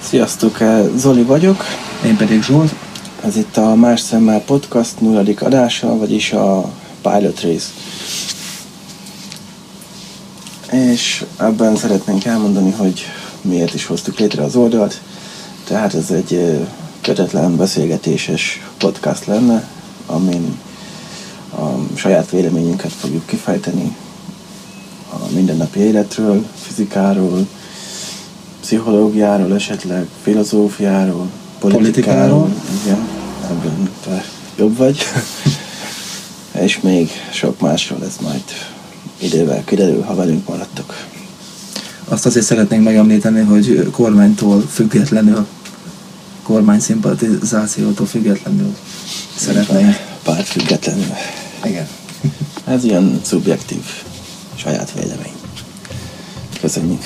Sziasztok, Zoli vagyok. Én pedig Zsolt. Ez itt a Más Szemmel Podcast nulladik adása, vagyis a Pilot Race. És ebben szeretnénk elmondani, hogy miért is hoztuk létre az oldalt. Tehát ez egy kötetlen beszélgetéses podcast lenne, amin a saját véleményünket fogjuk kifejteni a mindennapi életről, fizikáról, pszichológiáról, esetleg filozófiáról, politikáról. politikáról. Igen, ebben te jobb vagy. És még sok másról ez majd idővel kiderül, ha velünk maradtok. Azt azért szeretnénk megemlíteni, hogy kormánytól függetlenül, kormány szimpatizációtól függetlenül szeretnénk. Párt függetlenül. Igen. Ez ilyen szubjektív saját vélemény. Köszönjük.